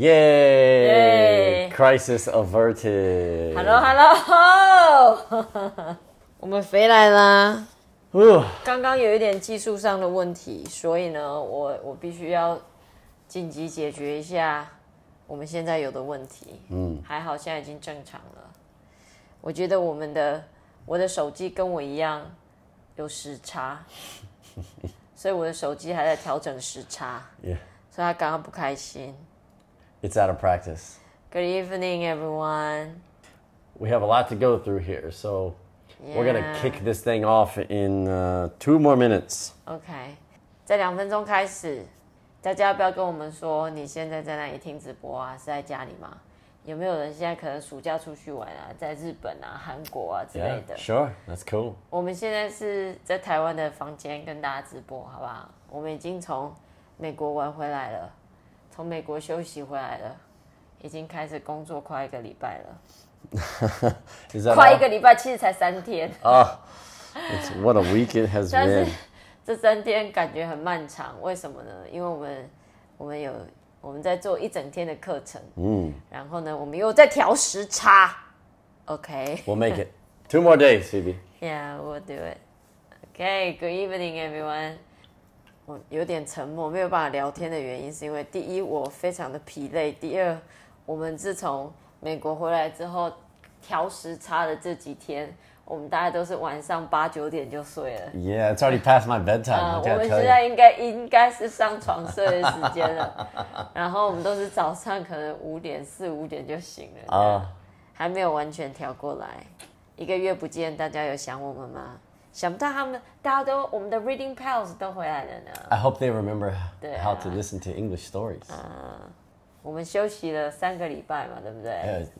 Yay! Yay. Crisis averted. Hello，Hello，我们回来啦。刚刚有一点技术上的问题，所以呢，我我必须要紧急解决一下我们现在有的问题。嗯，还好现在已经正常了。我觉得我们的我的手机跟我一样有时差，所以我的手机还在调整时差.所以他刚刚不开心。It's out of practice. Good evening, everyone. We have a lot to go through here, so we're gonna Yeah. kick this thing off in uh, two more minutes. OK，在两分钟开始，大家要不要跟我们说你现在在哪里听直播啊？是在家里吗？有没有人现在可能暑假出去玩啊，在日本啊、韩国啊之类 Yeah, 的？ sure. That's cool. 我们现在是在台湾的房间跟大家直播，好不好？我们已经从美国玩回来了， 从美国休息回来了，已经开始工作快一个礼拜了，快一个礼拜，其实才三天。Oh, it's, what a week it has been. 这三天感觉很漫长，为什么呢？因为我们我们有我们在做一整天的课程，嗯，然后呢，我们又在调时差，OK，Yeah，、We'll make it. Two more days, Phoebe. we'll do it. Okay, good evening, everyone. 我有点沉默，没有办法聊天的原因是因为第一我非常的疲累，第二我们自从美国回来之后调时差的这几天，我们大概都是晚上八九点就睡了。Yeah, it's already past my bedtime. 啊我们现在应该应该是上床睡的时间了，然后我们都是早上可能五点四五点就醒了，啊，还没有完全调过来。一个月不见，大家有想我们吗？想不到他们大家都我们的 Reading Pals 都回来了呢。I hope they remember how to listen to English stories. 我们休息了三个礼拜嘛，对不对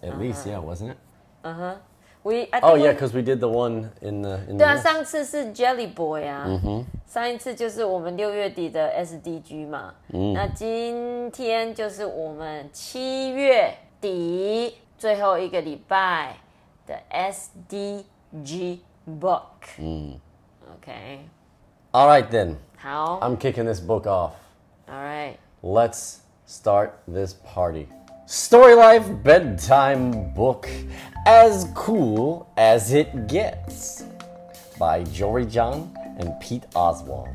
at least, yeah, wasn't it? 嗯哼？We Oh yeah, because we did the one in the 对啊，上次是 Jelly Boy 啊，上一次就是我们六月底的 SDG 嘛，那今天就是我们七月底最后一个礼拜的 SDG book。嗯，OK，All right then. How? I'm kicking this book off. All right. Let's start this party. Story Life Bedtime Book As Cool as It Gets by Jory John and Pete Oswald.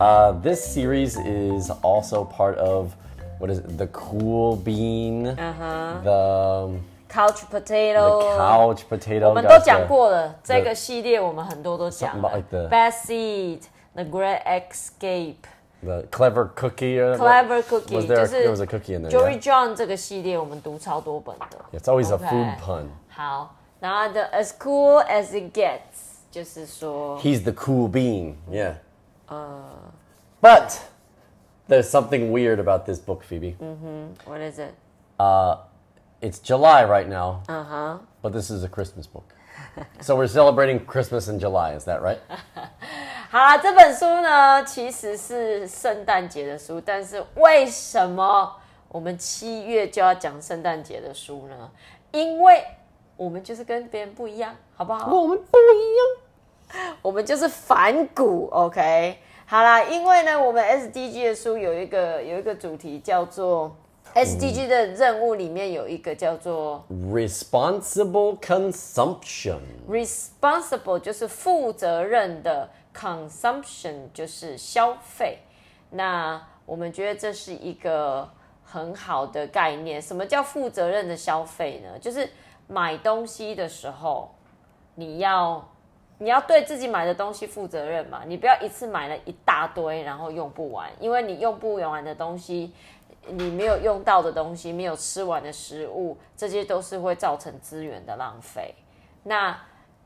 Uh, this series is also part of what is it? The Cool Bean, uh -huh. the, Couch the Potato， Couch Potato. 我们都 guys, 讲 the- 过了，这个系列我们很多都讲 Something 了 like the- ，Bad Seed，The Great Escape。 the Clever Cookie. Or Clever Cookie Was there, 就是 there was a cookie in there. Jory yeah? John 这个系列我们读超多本的。 It's always a Okay. food pun. 好，然后的 As Cool as It Gets 就是说 He's the cool bean. Yeah. but there's something weird about this book, Phoebe. What is it？ It's July right now. Uh huh. But this is a Christmas book. so we're celebrating Christmas in July, is that right? 好啦，这本书呢其实是圣诞节的书，但是为什么我们七月就要讲圣诞节的书呢？因为我们就是跟别人不一样，好不好？我们就是反骨，OK？好啦，因为呢，我们 SDG 的书有一个有一个主题叫做 SDG 的任务里面有一个叫做 Responsible consumption. responsible，就是负责任的 consumption，就是消费。那我们觉得这是一个很好的概念。什么叫负责任的消费呢？就是买东西的时候，你要你要对自己买的东西负责任嘛，你不要一次买了一大堆，然后用不完，因为你用不完的东西，你没有用到的东西，没有吃完的食物，这些都是会造成资源的浪费。那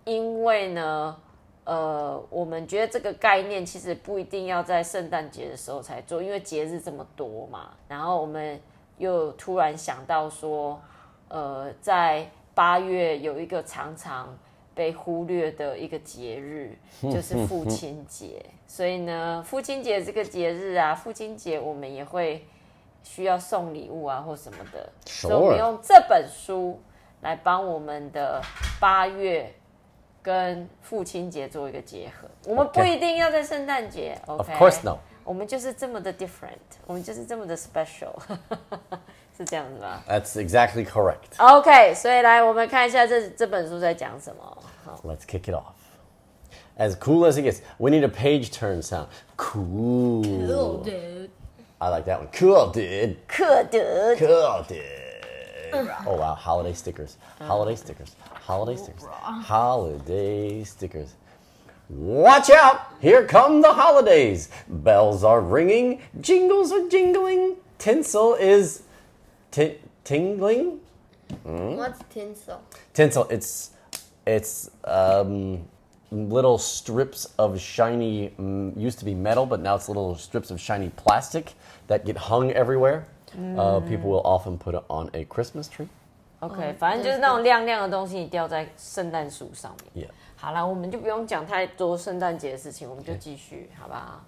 因为呢，呃，我们觉得这个概念其实不一定要在圣诞节的时候才做，因为节日这么多嘛。然后我们又突然想到说，呃，在八月有一个常常被忽略的一个节日，就是父亲节。所以呢，父亲节这个节日啊，父亲节我们也会需要送礼物啊或什么的，所以我们用这本书来帮我们的八月跟父亲节做一个结合。我们不一定要在圣诞节 o Of k course no. 我们就是这么的 different，我们就是这么的 special。是这样子吧 That's exactly correct.？OK，所以来我们看一下这这本书在讲什么。好 Let's kick it off. As cool as it gets, we need a page turn sound. Cool. Cool, dude. I like that one. Cool, dude. Cool, dude. Cool, dude. Oh wow, holiday stickers. Holiday stickers. Holiday stickers. Holiday stickers. Watch out! Here come the holidays. Bells are ringing, jingles are jingling, tinsel is ti- tingling. What's tinsel? Tinsel, it's it's um, little strips of shiny. Mm, used to be metal, but now it's little strips of shiny plastic that get hung everywhere. Uh, people will often put it on a Christmas tree. OK，反正就是那种亮亮的东西，你吊在圣诞树上面。 Yeah. 好了，我们就不用讲太多圣诞节的事情，我们就继续，好不好？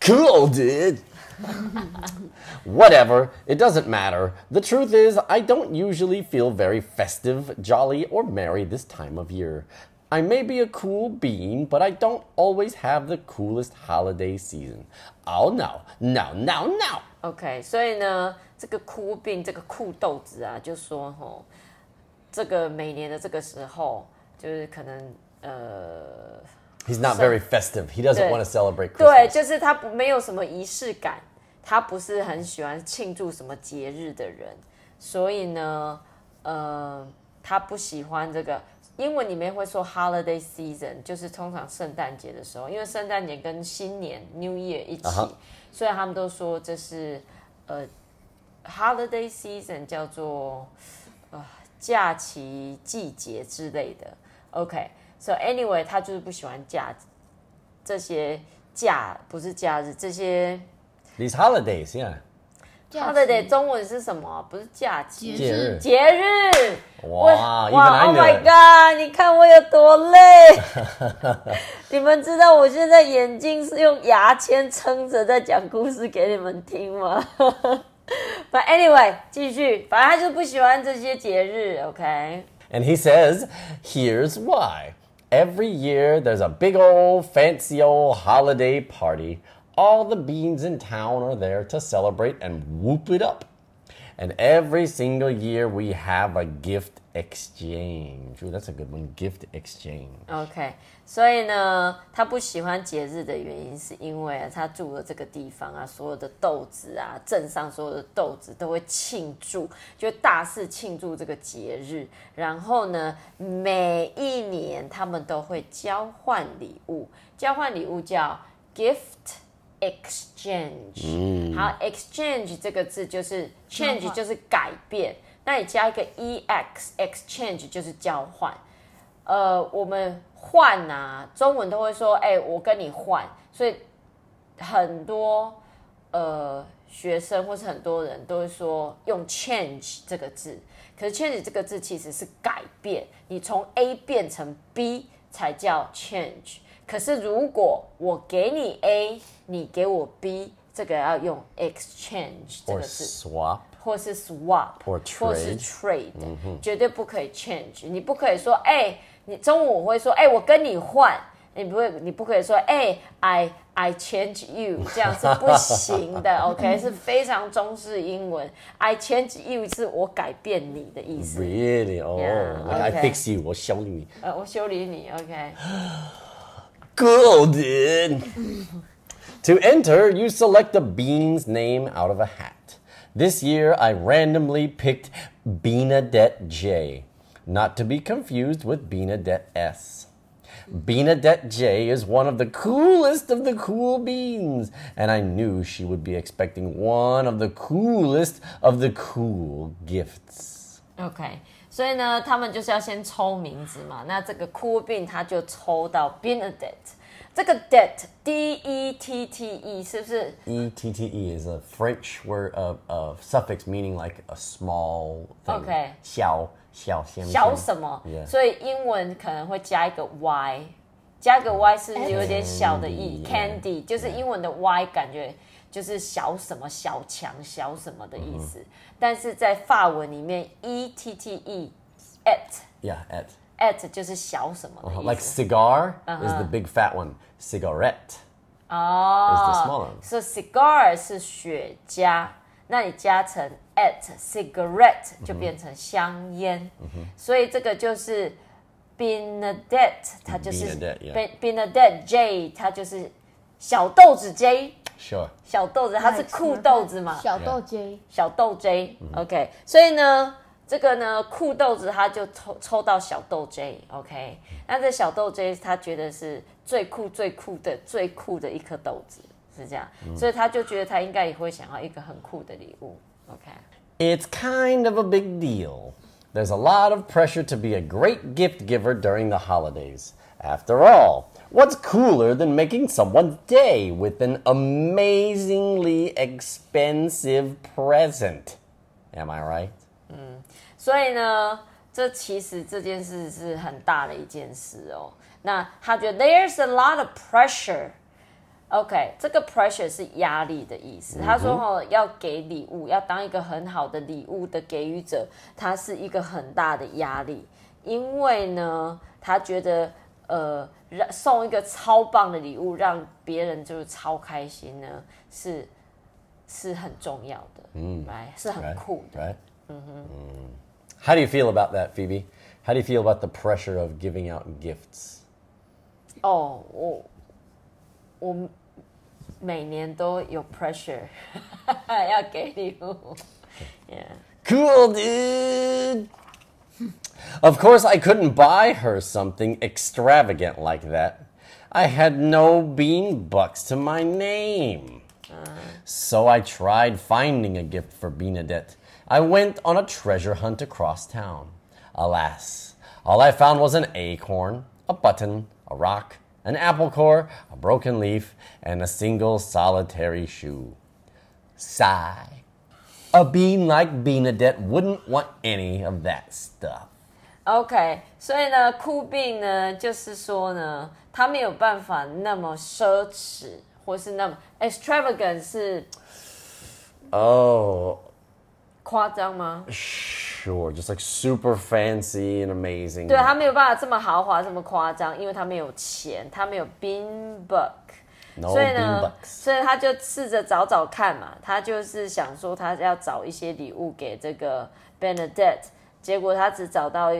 Cool, dude. Whatever, it doesn't matter. The truth is, I don't usually feel very festive, jolly, or merry this time of year. I may be a cool bean, but I don't always have the coolest holiday season. Oh no, no, no, no. OK，所以呢，这个酷病，这个酷豆子啊，就说吼，这个每年的这个时候，就是可能呃，He's not very festive. He doesn't want to celebrate 对，Christmas. 就是他不没有什么仪式感，他不是很喜欢庆祝什么节日的人，所以呢，呃，他不喜欢这个。英文里面会说 holiday season，就是通常圣诞节的时候，因为圣诞节跟新年 New Year 一起所以他们都说这是呃 holiday season 叫做呃假期季节之类的。OK，so、anyway，他就是不喜欢假这些假不是假日，这些 These holidays, yeah. Holiday 中文是什么？不是假期，节日节日。哇哇！Oh my god！你看我有多累。你们知道我现在眼睛是用牙签撑着在讲故事给你们听吗？But anyway，继续，反正他就不喜欢这些节日，OK？And he says, here's why. Every year there's a big old fancy old holiday party. All the beans in town are there to celebrate and whoop it up. And every single year we have a gift exchange. Ooh, that's a good one. Gift exchange. OK，所以呢，他不喜欢节日的原因，是因为啊，他住的这个地方啊，所有的豆子啊，镇上所有的豆子都会庆祝，就会大肆庆祝这个节日。然后呢，每一年他们都会交换礼物，交换礼物叫 gift exchange。好，exchange 这个字就是 change 就是改变，那你加一个 ex exchange 就是交换。呃，我们换啊，中文都会说，哎、我跟你换，所以很多呃学生或是很多人都会说用 change 这个字，可是 change 这个字其实是改变，你从 A 变成 B 才叫 change。可是如果我给你 a 你给我 b 这个要用 exchange 这个是 swap 或是 swap 或是 trade 绝对不可以 change 你不可以说哎你中午我会说哎我跟你换。你不会你不可以说哎 ii change you 这样是不行的。Ok 是非常中式英文。I change you 是我改变你的意思。Really 哦 i fix you 我修理你。呃我修理你 ok Dude. to enter, you select a bean's name out of a hat. This year, I randomly picked Beanadette J, not to be confused with Beanadette S. Beanadette J is one of the coolest of the cool beans, and I knew she would be expecting one of the coolest of the cool gifts. OK，所以呢，他们就是要先抽名字嘛。那这个 Cool Bean 他就抽到 Benedict，这个 det D E T T E 是不是 E T T E is a French word of, of suffix meaning like a small thing. Okay. 小小先小什么 Yeah. 所以英文可能会加一个 y，加一个 y 是有点小的 e Candy，candy，就是英文的 y 感觉就是小什么小强小什么的意思，但是在法文里面 e t t e at Yeah, at. at 就是小什么的意思。Like cigar is Uh-huh. the big fat one. Cigarette. 哦 is the small one. 所以 cigar 是雪茄，那你加成 at cigarette 就变成香烟，所以这个就是 Benedette，它就是 Benedette, yeah. Ben- Benedette J，它就是小豆子 J，Sure. 小豆子它是酷豆子嘛，小豆 J，小豆 J，OK，、所以呢，这个呢酷豆子他就抽抽到小豆 J，OK，、那这小豆 J 他觉得是最酷最酷的最酷的一颗豆子，是这样，所以他就觉得他应该也会想要一个很酷的礼物，OK。It's kind of a big deal. There's a lot of pressure to be a great gift giver during the holidays. After all, what's cooler than making someone's day with an amazingly expensive present? Am I right? 所以呢，这其实这件事是很大的一件事哦。那他觉得 there's a lot of pressure。OK，这个 pressure 是压力的意思。他说哦，要给礼物，要当一个很好的礼物的给予者，他是一个很大的压力，因为呢，他觉得 呃，让送一个超棒的礼物，让别人就是超开心呢，是是很重要的，嗯，来是很?酷的。Right? Mm. How do you feel about that, Phoebe? How do you feel about the pressure of giving out gifts? 哦，我我每年都有 pressure 要给礼物，yeah，Cool, dude. of course, I couldn't buy her something extravagant like that. I had no bean bucks to my name. So I tried finding a gift for Benedette. I went on a treasure hunt across town. Alas, all I found was an acorn, a button, a rock, an apple core, a broken leaf, and a single solitary shoe. Sigh A bean like Benedette wouldn't want any of that stuff. OK，所以呢，酷病呢，就是说呢，他没有办法那么奢侈，或是那么 extravagant 是 Oh, 夸张吗？ sure. Just like super fancy and amazing. 对他没有办法这么豪华，这么夸张，因为他没有钱，他没有 bean buck。 No 所以呢，所以他就试着找找看嘛，他就是想说他要找一些礼物给这个 Benedette，结果他只找到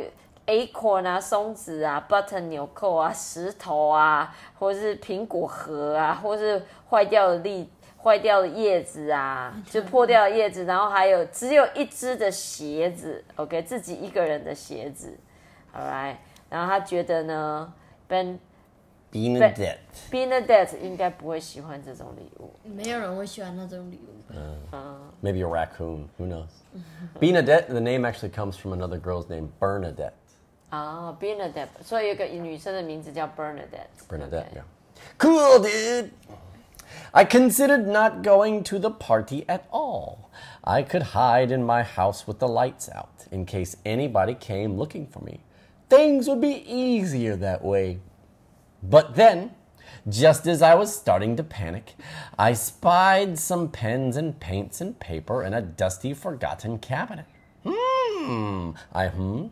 acorn 啊、松子啊、button 纽扣啊、石头啊，或是苹果核啊，或是坏掉的粒、坏掉的叶子啊，就破掉的叶子，然后还有只有一只的鞋子，OK，自己一个人的鞋子，All right，然后他觉得呢，Ben Benedette. Benedette 应该不会喜欢这种礼物。没有人会喜欢那种礼物。 Maybe a raccoon. Who knows? Benedette, the name actually comes from another girl's name, Bernadette. 啊、b e n e d e t t 所以有一个女生的名字叫 Bernadette。 Bernadette, OK yeah. Cool, dude. I considered not going to the party at all. I could hide in my house with the lights out in case anybody came looking for me. Things would be easier that way. But then, just as I was starting to panic, I spied some pens and paints and paper in a dusty, forgotten cabinet. Hmm, I hummed.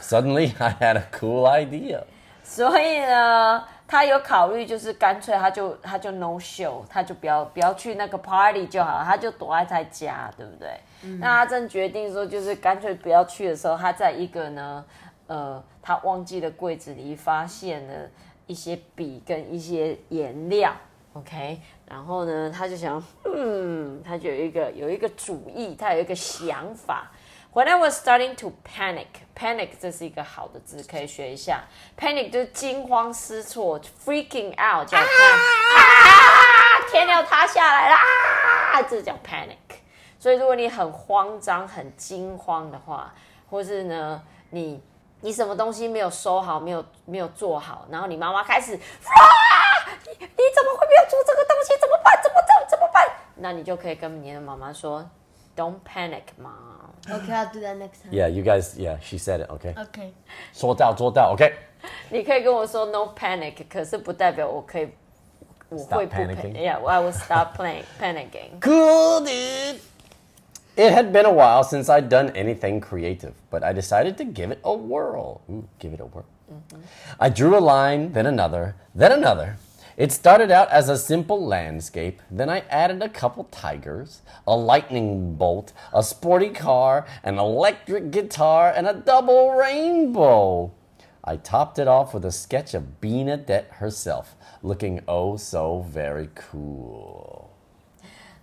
Suddenly, I had a cool idea. 所以呢，他有考虑，就是干脆他就他就 no show，他就不要不要去那个 party 就好了，他就躲在他家，对不对？那他正决定说，就是干脆不要去的时候，他在一个呢，呃，他忘记了柜子里发现了 一些笔跟一些颜料，OK，然后呢，他就想，嗯，他就有一个有一个主意，他有一个想法。When I was starting to panic, panic 这是一个好的字，可以学一下。Panic 就是惊慌失措，freaking out 叫 panic 啊，天要塌下来啦，啊，这叫 panic。所以如果你很慌张、很惊慌的话，或是呢，你你什么东西没有收好、没有没有做好，然后你妈妈开始啊，你你怎么会没有做这个东西？怎么办？怎么怎怎么办？那你就可以跟你的妈妈说，Don't panic, mom。Okay, I'll do that next time. Yeah, you guys, yeah, she said it, okay? Okay. 说到做到, okay? 你可以跟我说 no panic，可是不代表我可以，我会不 panicking. Yeah, I will stop playing panicking. Dude. It had been a while since I'd done anything creative, but I decided to give it a whirl. Ooh, give it a whirl. Mm-hmm. I drew a line, then another, then another. It started out as a simple landscape, then I added a couple tigers, a lightning bolt, a sporty car, an electric guitar, and a double rainbow. I topped it off with a sketch of Bernadette herself, looking oh so very cool.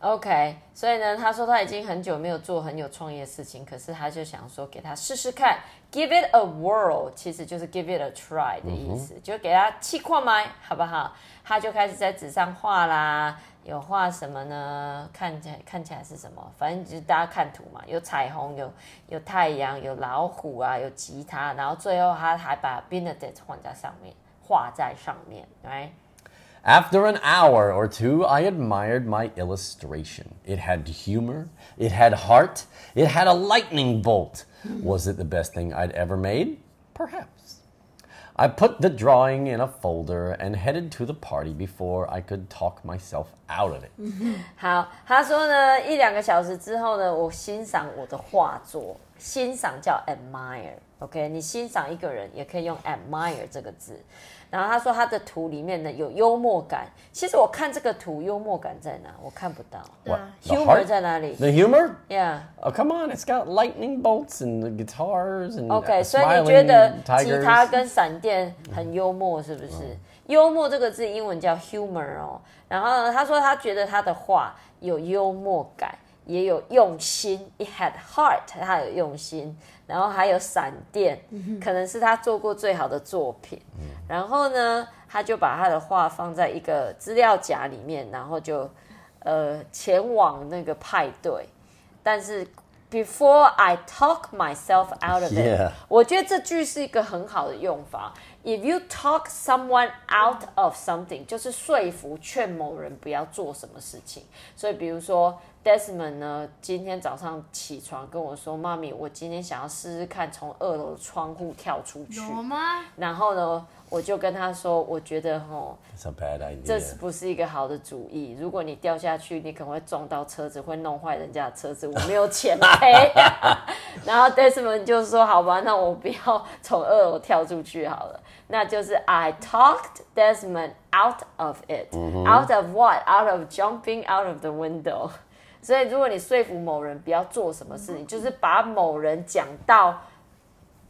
OK，所以呢，他说他已经很久没有做很有创意的事情，可是他就想说给他试试看，give it a whirl，其实就是 give it a try 的意思，就给他气矿麦，好不好？他就开始在纸上画啦，有画什么呢？看起来看起来是什么？反正就是大家看图嘛，有彩虹，有有太阳，有老虎啊，有吉他，然后最后他还把 Benedict 画在上面，画在上面，right？After an hour or two, I admired my illustration. It had humor, it had heart, it had a lightning bolt. Was it the best thing I'd ever made? Perhaps. I put the drawing in a folder and headed to the party before I could talk myself out of it. 好，他说呢，一两个小时之后呢，我欣赏我的画作，欣赏叫 admire，OK，、你欣赏一个人也可以用 admire 这个字。 然后他说他的图里面呢有幽默感，其实我看这个图幽默感在哪我看不到，对，humor 在哪里？The humor？Yeah. Oh come on, it's got lightning bolts and guitars and OK，所以你觉得吉他跟闪电很幽默是不是？幽默这个字英文叫 humor 哦。然后呢，他说他觉得他的画有幽默感。也有用心，it had heart，他有用心，然后还有闪电，可能是他做过最好的作品。然后呢，他就把他的画放在一个资料夹里面，然后就呃前往那个派对。但是 before I talk myself out of it. 我觉得这句是一个很好的用法。If you talk someone out of something，就是说服、劝某人不要做什么事情。所以，比如说 Desmond 呢，今天早上起床跟我说：“妈咪，我今天想要试试看从二楼的窗户跳出去。有吗？”然后呢，我就跟他说：“我觉得吼.这是不是一个好的主意？如果你掉下去，你可能会撞到车子，会弄坏人家的车子，我没有钱赔。然后 Desmond 就说：“好吧，那我不要从二楼跳出去好了。”那就是 I talked Desmond out of it. Out of what? Out of jumping out of the window. 所以，如果你说服某人不要做什么事情，就是把某人讲到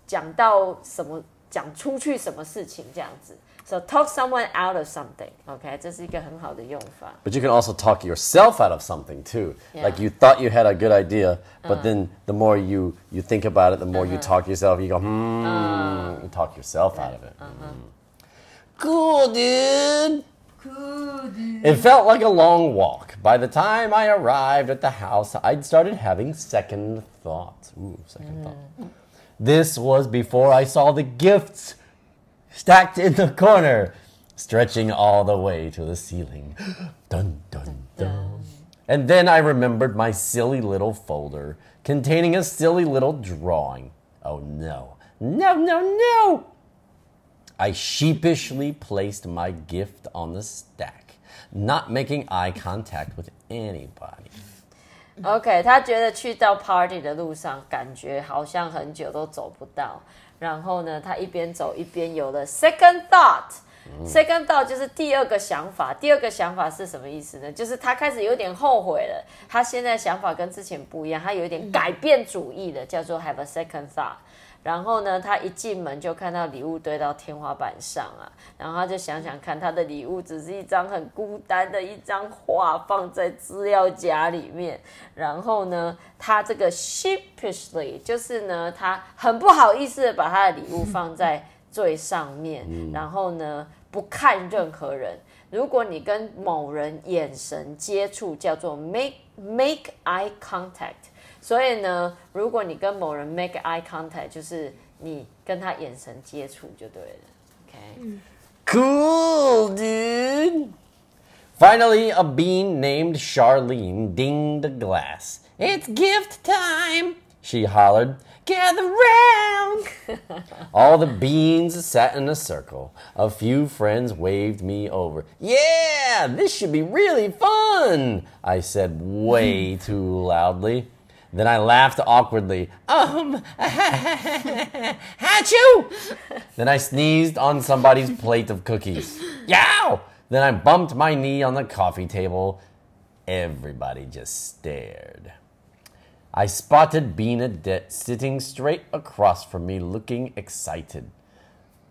讲到什么，讲出去什么事情这样子。So talk someone out of something. OK，这是一个很好的用法。 But you can also talk yourself out of something too. Yeah. Like you thought you had a good idea, but then the more you, you think about it, the more you talk yourself, you go, hmm, you talk yourself out of it. Mm. Cool, dude. Cool, dude. It felt like a long walk. By the time I arrived at the house, I'd started having second thoughts. Ooh, second thought. This was before I saw the gifts stacked in the corner, stretching all the way to the ceiling. Dun, dun, dun. And then I remembered my silly little folder containing a silly little drawing. Oh no. No, no, no! I sheepishly placed my gift on the stack, not making eye contact with anybody. OK，他觉得去到 party 的路上，感觉好像很久都走不到。然后呢，他一边走一边有了 second thought。Second thought 就是第二个想法。第二个想法是什么意思呢？就是他开始有点后悔了，他现在想法跟之前不一样，他有一点改变主意了，叫做 have a second thought。 然后呢，他一进门就看到礼物堆到天花板上啊，然后他就想想看，他的礼物只是一张很孤单的一张画，放在资料夹里面。然后呢，他这个 sheepishly 就是呢，他很不好意思的把他的礼物放在最上面，然后呢，不看任何人。如果你跟某人眼神接触，叫做 make make eye contact。所以呢，如果你跟某人 make eye contact，就是你跟他眼神接触就对了。OK，、 Cool, dude. Finally, a bean named Charlene dinged a glass. It's gift time, she hollered. Gather round. All the beans sat in a circle. A few friends waved me over. Yeah, this should be really fun, I said way too loudly. Then I laughed awkwardly. Um, achoo! then I sneezed on somebody's plate of cookies. Yow! Then I bumped my knee on the coffee table. Everybody just stared. I spotted Benedette sitting straight across from me, looking excited.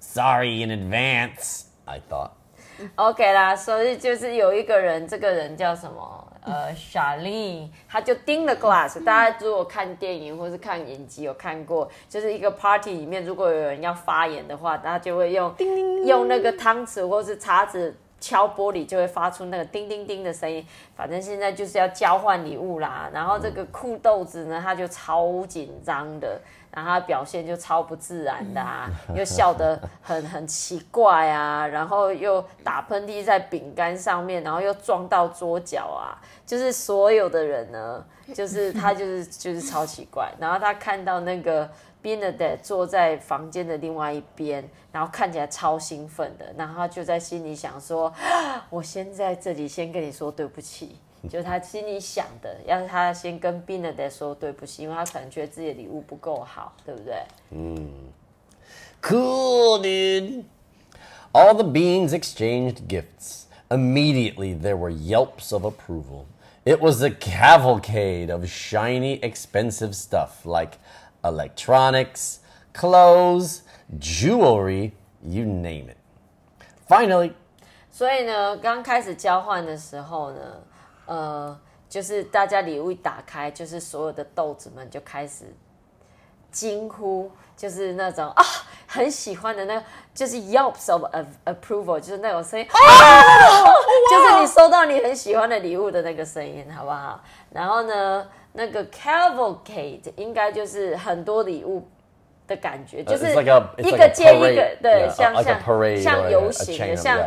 Sorry in advance, I thought. OK 啦，所以就是有一个人，这个人叫什么？ 呃，莎莉，他就盯了 glass。大家如果看电影或是看影集有看过，就是一个 party 里面，如果有人要发言的话，他就会用用那个汤匙或是叉子敲玻璃，就会发出那个叮叮叮的声音。反正现在就是要交换礼物啦。然后这个酷豆子呢，他就超紧张的。然后他表现就超不自然的啊，又笑得很 很奇怪啊，然后又打喷嚏在饼干上面，然后又撞到桌角啊，就是所有的人呢，就是他就是就是超奇怪。然后他看到那个 Benedict 坐在房间的另外一边，然后看起来超兴奋的，然后他就在心里想说：“ 我先在这里先跟你说对不起。”就是他心里想的，要他先跟 Benedict 说对不起，因为他可能觉得自己的礼物不够好，对不对？嗯，Cool, dude. All the beings exchanged gifts. Immediately, there were yelps of approval. It was a cavalcade of shiny, expensive stuff like electronics, clothes, jewelry, you name it. Finally, 所以呢，刚开始交换的时候呢， 呃，就是大家礼物一打开，就是所有的豆子们就开始惊呼，就是那种啊，很喜欢的那，就是 yelps of approval，就是那种声音，就是你收到你很喜欢的礼物的那个声音，好不好？然后呢，那个 cavalcade 应该就是很多礼物的感觉，就是一个接一个，对，像像像游行的，像。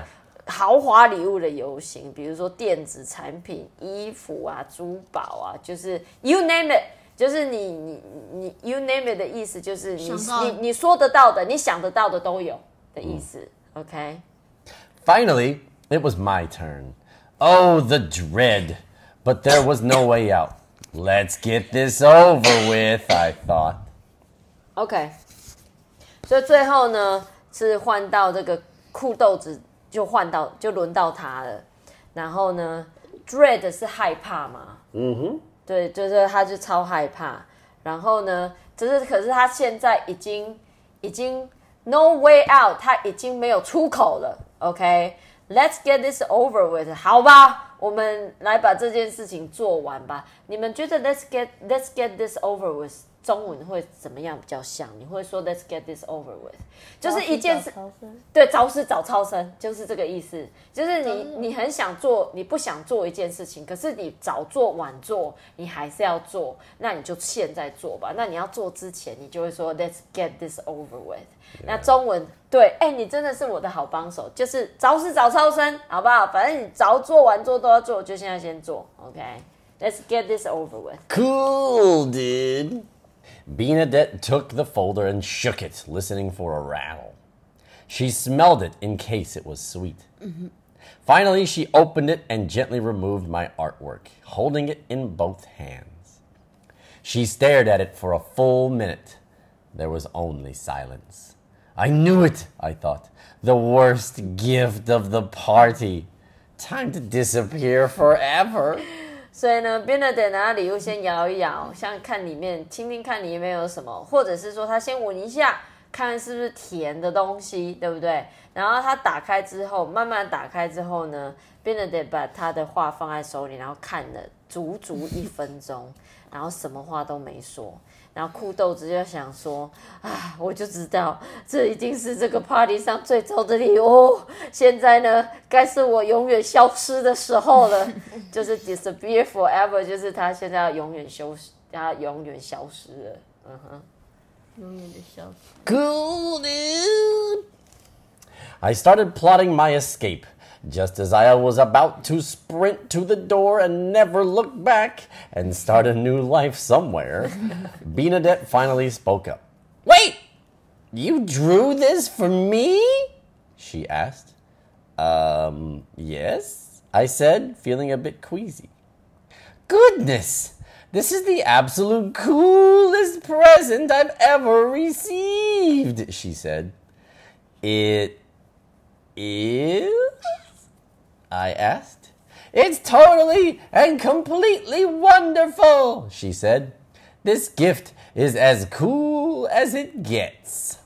豪华礼物的游行，比如说电子产品、衣服啊、珠宝啊，就是 you name it，就是你你你 you name it 的意思就是你你你说得到的，你想得到的都有的意思。OK。Finally, it was my turn. Oh, the dread! But there was no way out. Let's get this over with, I thought. OK。所以最后呢，是换到这个酷豆子。就换到就轮到他了，然后呢，dread 是害怕嘛？嗯哼，对，就是他就超害怕。然后呢，只是可是他现在已经已经 no way out，他已经没有出口了。OK，let's get this over with，好吧，我们来把这件事情做完吧。你们觉得 let's get let's get this over with？中文会怎么样比较像？你会说 "Let's get this over with"，就是一件事，对，早死早超生，就是这个意思。就是你你很想做，你不想做一件事情，可是你早做晚做，你还是要做，那你就现在做吧。那你要做之前，你就会说 "Let's get this over with"。那中文对，哎，你真的是我的好帮手，就是早死早超生，好不好？反正你早做晚做都要做，就现在先做，OK？Let's get this over with。Cool, dude. Benedette took the folder and shook it, listening for a rattle. She smelled it in case it was sweet. Mm-hmm. Finally, she opened it and gently removed my artwork, holding it in both hands. She stared at it for a full minute. There was only silence. I knew it, I thought. The worst gift of the party. Time to disappear forever. 所以呢，，Benedict 拿礼物先摇一摇，像看里面，听听看里面有什么，或者是说他先闻一下，看是不是甜的东西，对不对？然后他打开之后，慢慢打开之后呢，，Benedict 把他的画放在手里，然后看了足足一分钟，然后什么话都没说。然后酷豆子就想说：“啊，我就知道这一定是这个 party 上最糟的礼物。现在呢，该是我永远消失的时候了，就是 disappear forever，就是他现在要永远消失，他永远消失了。嗯哼，永远的消失。Cool dude. I started plotting my escape. Just as I was about to sprint to the door and never look back and start a new life somewhere, Benedette finally spoke up. Wait! You drew this for me? She asked. Um, yes, I said, feeling a bit queasy. Goodness! This is the absolute coolest present I've ever received, she said. It is? I asked. It's totally and completely wonderful, she said. This gift is as cool as it gets.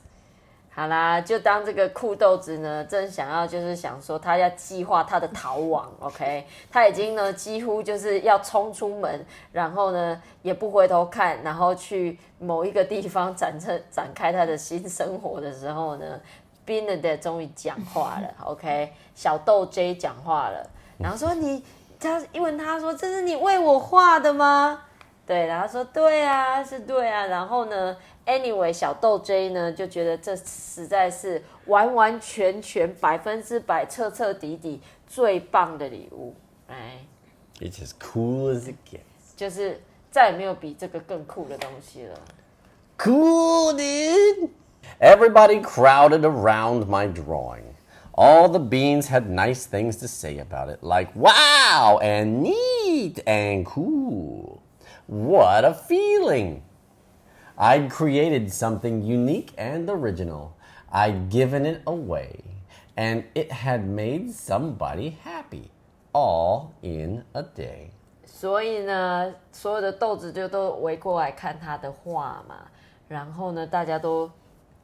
好啦，就当这个酷豆子呢，正想要就是想说他要计划他的逃亡，OK，他已经呢几乎就是要冲出门，然后呢也不回头看，然后去某一个地方展开展开他的新生活的时候呢 b e n e d 终于讲话了，OK，小豆 J 讲话了，然后说你他问他说这是你为我画的吗？对，然后说对啊，是对啊，然后呢，anyway，小豆 J 呢就觉得这实在是完完全全百分之百彻彻底底最棒的礼物，哎，It's as cool as it gets，就是再也没有比这个更酷的东西了。Cool, dude. Everybody crowded around my drawing. All the beans had nice things to say about it, like wow and neat and cool. What a feeling! I'd created something unique and original. I'd given it away, and it had made somebody happy, all in a day. 所以呢，所有的豆子就都围过来看他的画嘛，然后呢，大家都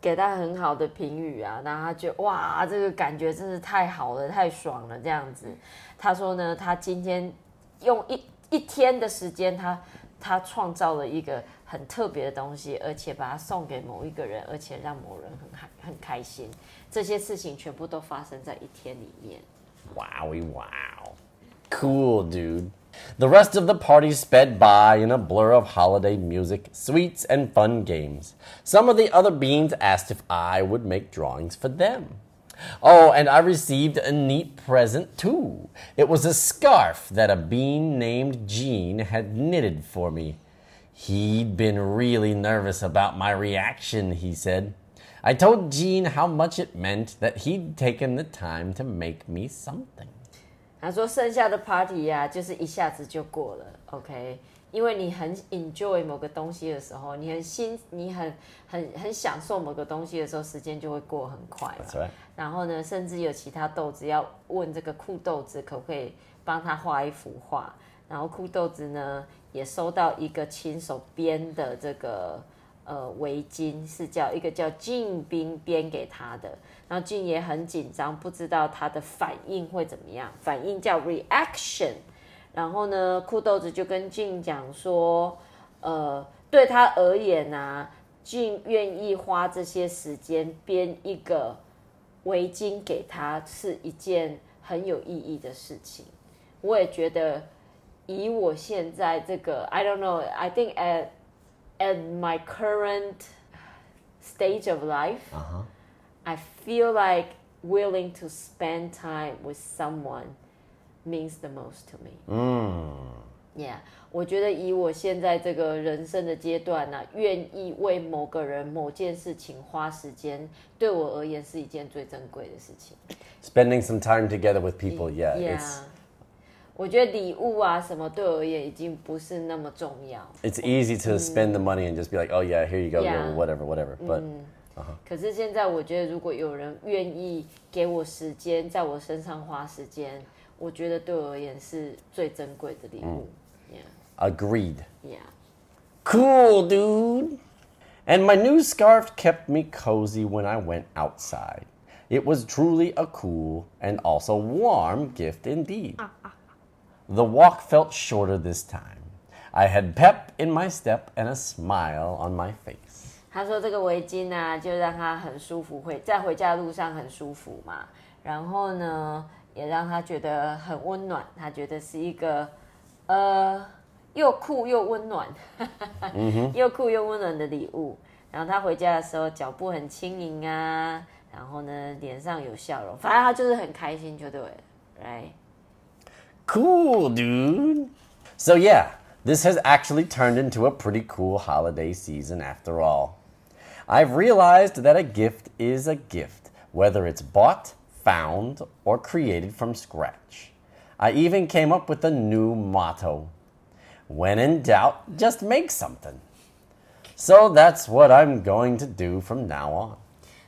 给他很好的评语啊，然后他觉得哇，这个感觉真是太好了，太爽了这样子。他说呢，他今天用一一天的时间，他他创造了一个很特别的东西，而且把它送给某一个人，而且让某人很开很开心。这些事情全部都发生在一天里面。Wowie wow. Cool, dude. The rest of the party sped by in a blur of holiday music, sweets, and fun games. Some of the other beans asked if I would make drawings for them. Oh, and I received a neat present too. It was a scarf that a bean named Jean had knitted for me. He'd been really nervous about my reaction, he said. I told Jean how much it meant that he'd taken the time to make me something. 他说：“剩下的 party 呀、啊，就是一下子就过了，OK。因为你很 enjoy 某个东西的时候，你很心，你很很很享受某个东西的时候，时间就会过很快。然后呢，甚至有其他豆子要问这个酷豆子可不可以帮他画一幅画。然后酷豆子呢，也收到一个亲手编的这个呃围巾，是叫一个叫静兵编给他的。然后静也很紧张，不知道他的反应会怎么样。反应叫 reaction。然后呢，酷豆子就跟静讲说，呃，对他而言啊，静愿意花这些时间编一个围巾给他，是一件很有意义的事情。我也觉得，以我现在这个，I don't know，I think at at my current stage of life，I feel like willing to spend time with someone。means the most to me. 嗯，Yeah，我觉得以我现在这个人生的阶段呢，愿意为某个人、某件事情花时间，对我而言是一件最珍贵的事情。Spending some time together with people, yeah. Yeah. 我觉得礼物啊什么对我而言已经不是那么重要。It's easy to spend the money and just be like, oh yeah, here you go, whatever, whatever. But 可是现在我觉得，如果有人愿意给我时间，在我身上花时间。我觉得对我而言是最珍贵的礼物。Yeah. Agreed. Yeah. Cool, dude. And my new scarf kept me cozy when I went outside. It was truly a cool and also warm gift indeed. The walk felt shorter this time. I had pep in my step and a smile on my face. 他说这个围巾呢，就让他很舒服，回在回家的路上很舒服嘛。然后呢，也让他觉得很温暖，他觉得是一个呃又酷又温暖，又酷又温暖的礼物。然后他回家的时候脚步很轻盈啊，然后呢脸上有笑容，反正他就是很开心，就对了，right? Cool, dude. So yeah, this has actually turned into a pretty cool holiday season after all. I've realized that a gift is a gift, whether it's bought found or created from scratch. I even came up with a new motto When in doubt, just make something. So that's what I'm going to do from now on.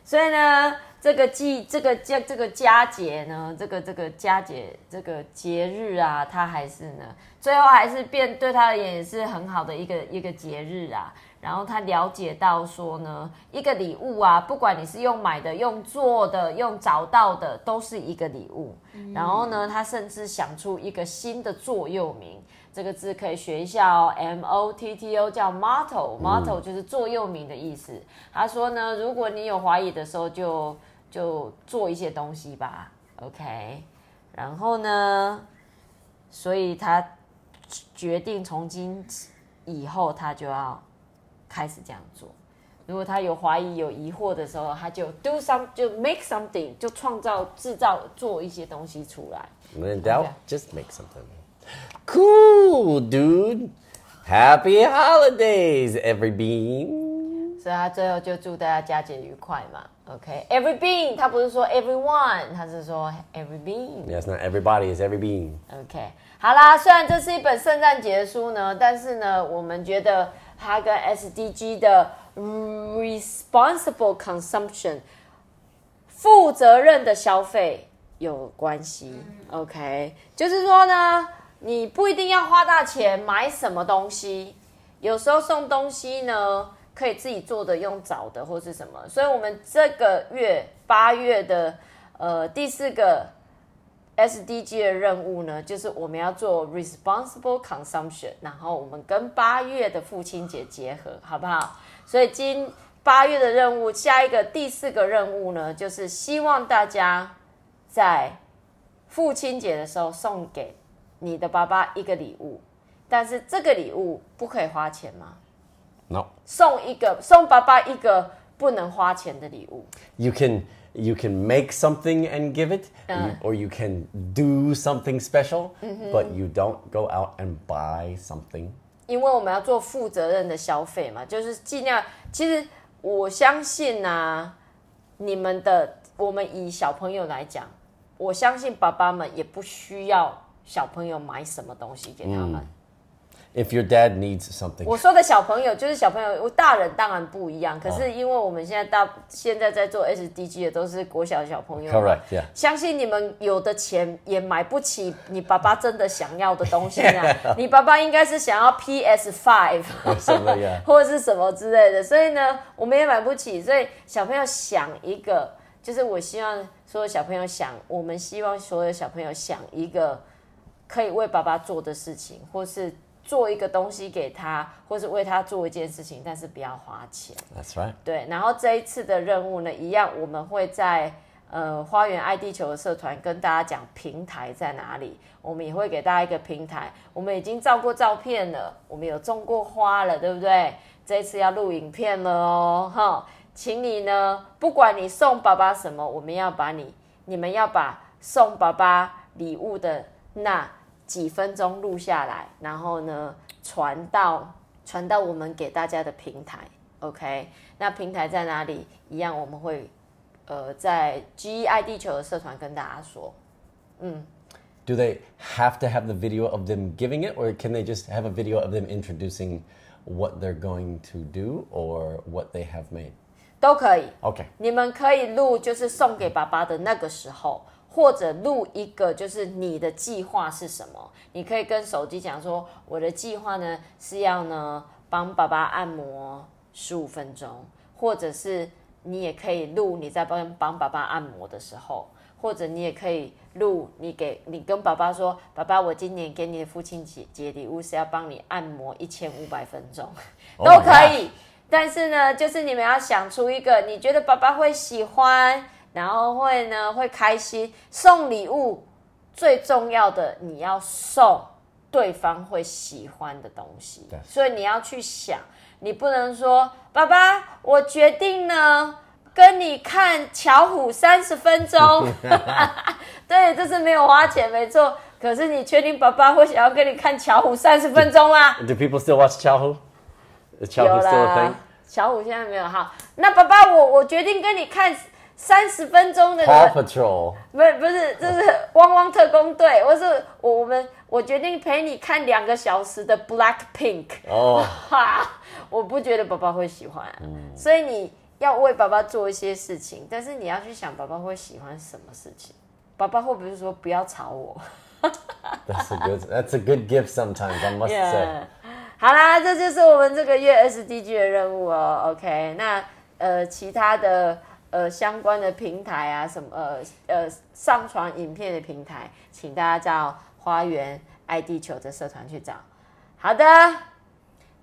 所以呢， 这个季这个这这个佳节呢，这个这个佳节这个节日啊，他还是呢，最后还是变对他而言也是很好的一个一个节日啊。然后他了解到说呢，一个礼物啊，不管你是用买的、用做的、用找到的，都是一个礼物。然后呢，他甚至想出一个新的座右铭，这个字可以学一下哦，M O T T O 叫 motto，motto 就是座右铭的意思。他说呢，如果你有怀疑的时候，就就做一些东西吧，OK。然后呢，所以他决定从今以后，他就要。开始这样做。如果他有怀疑、有疑惑的时候，他就 do some，就 make something，就创造、制造、做一些东西出来。When doubt, just make something. Cool, dude. Happy holidays, every bean. 所以他最后就祝大家佳节愉快嘛。OK，every、being，他不是说 everyone，他是说 every being。Yes, not everybody is every bean. OK，好啦，虽然这是一本圣诞节的书呢，但是呢，我们觉得它跟 SDG 的 responsible consumption 负责任的消费有关系。OK，就是说呢，你不一定要花大钱买什么东西，有时候送东西呢，可以自己做的、用找的或是什么。所以，我们这个月八月的呃第四个 SDG 的任务呢，就是我们要做 responsible consumption，然后我们跟八月的父亲节结合，好不好？所以今八月的任务，下一个第四个任务呢，就是希望大家在父亲节的时候送给你的爸爸一个礼物，但是这个礼物不可以花钱吗？No. 送一个送爸爸一个不能花钱的礼物。You can you can make something and give it, or you can do something special, but you don't go out and buy something. 因为我们要做负责任的消费嘛，就是尽量。其实我相信啊，你们的我们以小朋友来讲，我相信爸爸们也不需要小朋友买什么东西给他们。If your dad needs something, 我说的小朋友就是小朋友，大人当然不一样。可是因为我们现在大现在在做 SDG 的都是国小小朋友 correct, yeah. 相信你们有的钱也买不起你爸爸真的想要的东西 啊！你爸爸应该是想要 PS Five，something, yeah. 或者是什么之类的，所以呢，我们也买不起。所以小朋友想一个，就是我希望所有小朋友想，我们希望所有小朋友想一个可以为爸爸做的事情，或是做一个东西给他，或是为他做一件事情，但是不要花钱。That's right. 对，然后这一次的任务呢，一样我们会在呃花园爱地球的社团跟大家讲平台在哪里，我们也会给大家一个平台。我们已经照过照片了，我们有种过花了，对不对？这一次要录影片了哦，哈，请你呢，不管你送爸爸什么，我们要把你，你们要把送爸爸礼物的那几分钟录下来，然后呢传到传到我们给大家的平台。OK，那平台在哪里？一样我们会呃在 GEI 地球的社团跟大家说。嗯 Do they have to have the video of them giving it, or can they just have a video of them introducing what they're going to do or what they have made? 都可以，Okay. 你们可以录，就是送给爸爸的那个时候，或者录一个，就是你的计划是什么？你可以跟手机讲说，我的计划呢是要呢帮爸爸按摩十五分钟，或者是你也可以录你在帮帮爸爸按摩的时候，或者你也可以录你给你跟爸爸说，爸爸，我今年给你的父亲节节礼物是要帮你按摩一千五百分钟，Oh 都可以。但是呢，就是你们要想出一个你觉得爸爸会喜欢，然后会呢会开心送礼物。最重要的，你要送对方会喜欢的东西。对所以你要去想，你不能说爸爸，我决定呢跟你看巧虎三十分钟。对，这是没有花钱，没错。可是你确定爸爸会想要跟你看巧虎三十分钟吗？Do people still watch 有 Chowhu still a 啦 thing?，小虎现在没有好。那爸爸，我我决定跟你看三十分钟的 Paw，Patrol. 不是不是，这是汪汪特工队，我是我我们我决定陪你看两个小时的 Black Pink。Oh, 哈，我不觉得爸爸会喜欢、所以你要为爸爸做一些事情，但是你要去想爸爸会喜欢什么事情。爸爸会不会说不要吵我？That's a good. That's a good gift. Sometimes I must say. Yeah. 好啦，这就是我们这个月 SDG 的任务哦。OK，那呃其他的呃相关的平台啊，什么呃呃上传影片的平台，请大家到花园爱地球的社团去找。好的，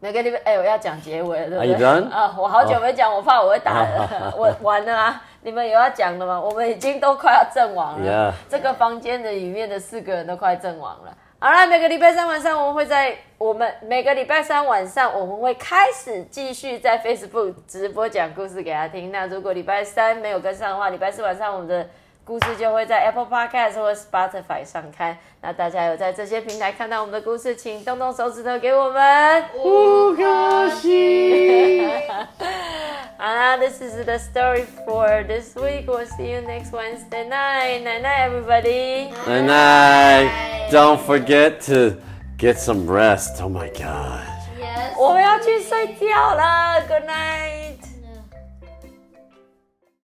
每个礼拜哎，我要讲结尾了，对不对？啊，我好久没讲，我怕我会打人，我完了啊！你们有要讲的吗？我们已经都快要阵亡了这个房间的里面的四个人都快阵亡了。好了，每个礼拜三晚上我们会在我们每个礼拜三晚上我们会开始继续在 Facebook 直播讲故事给他听。那如果礼拜三没有跟上的话，礼拜四晚上我们的故事就会在 Apple Podcast 或 Spotify 上看。那大家有在这些平台看到我们的故事，请动动手指头给我们。不可惜。好啦，This is the story for this week. We'll see you next Wednesday night. Night night, everybody. And I don't forget to get some rest. Oh my god. Yes. 我们要去睡觉了，Good night.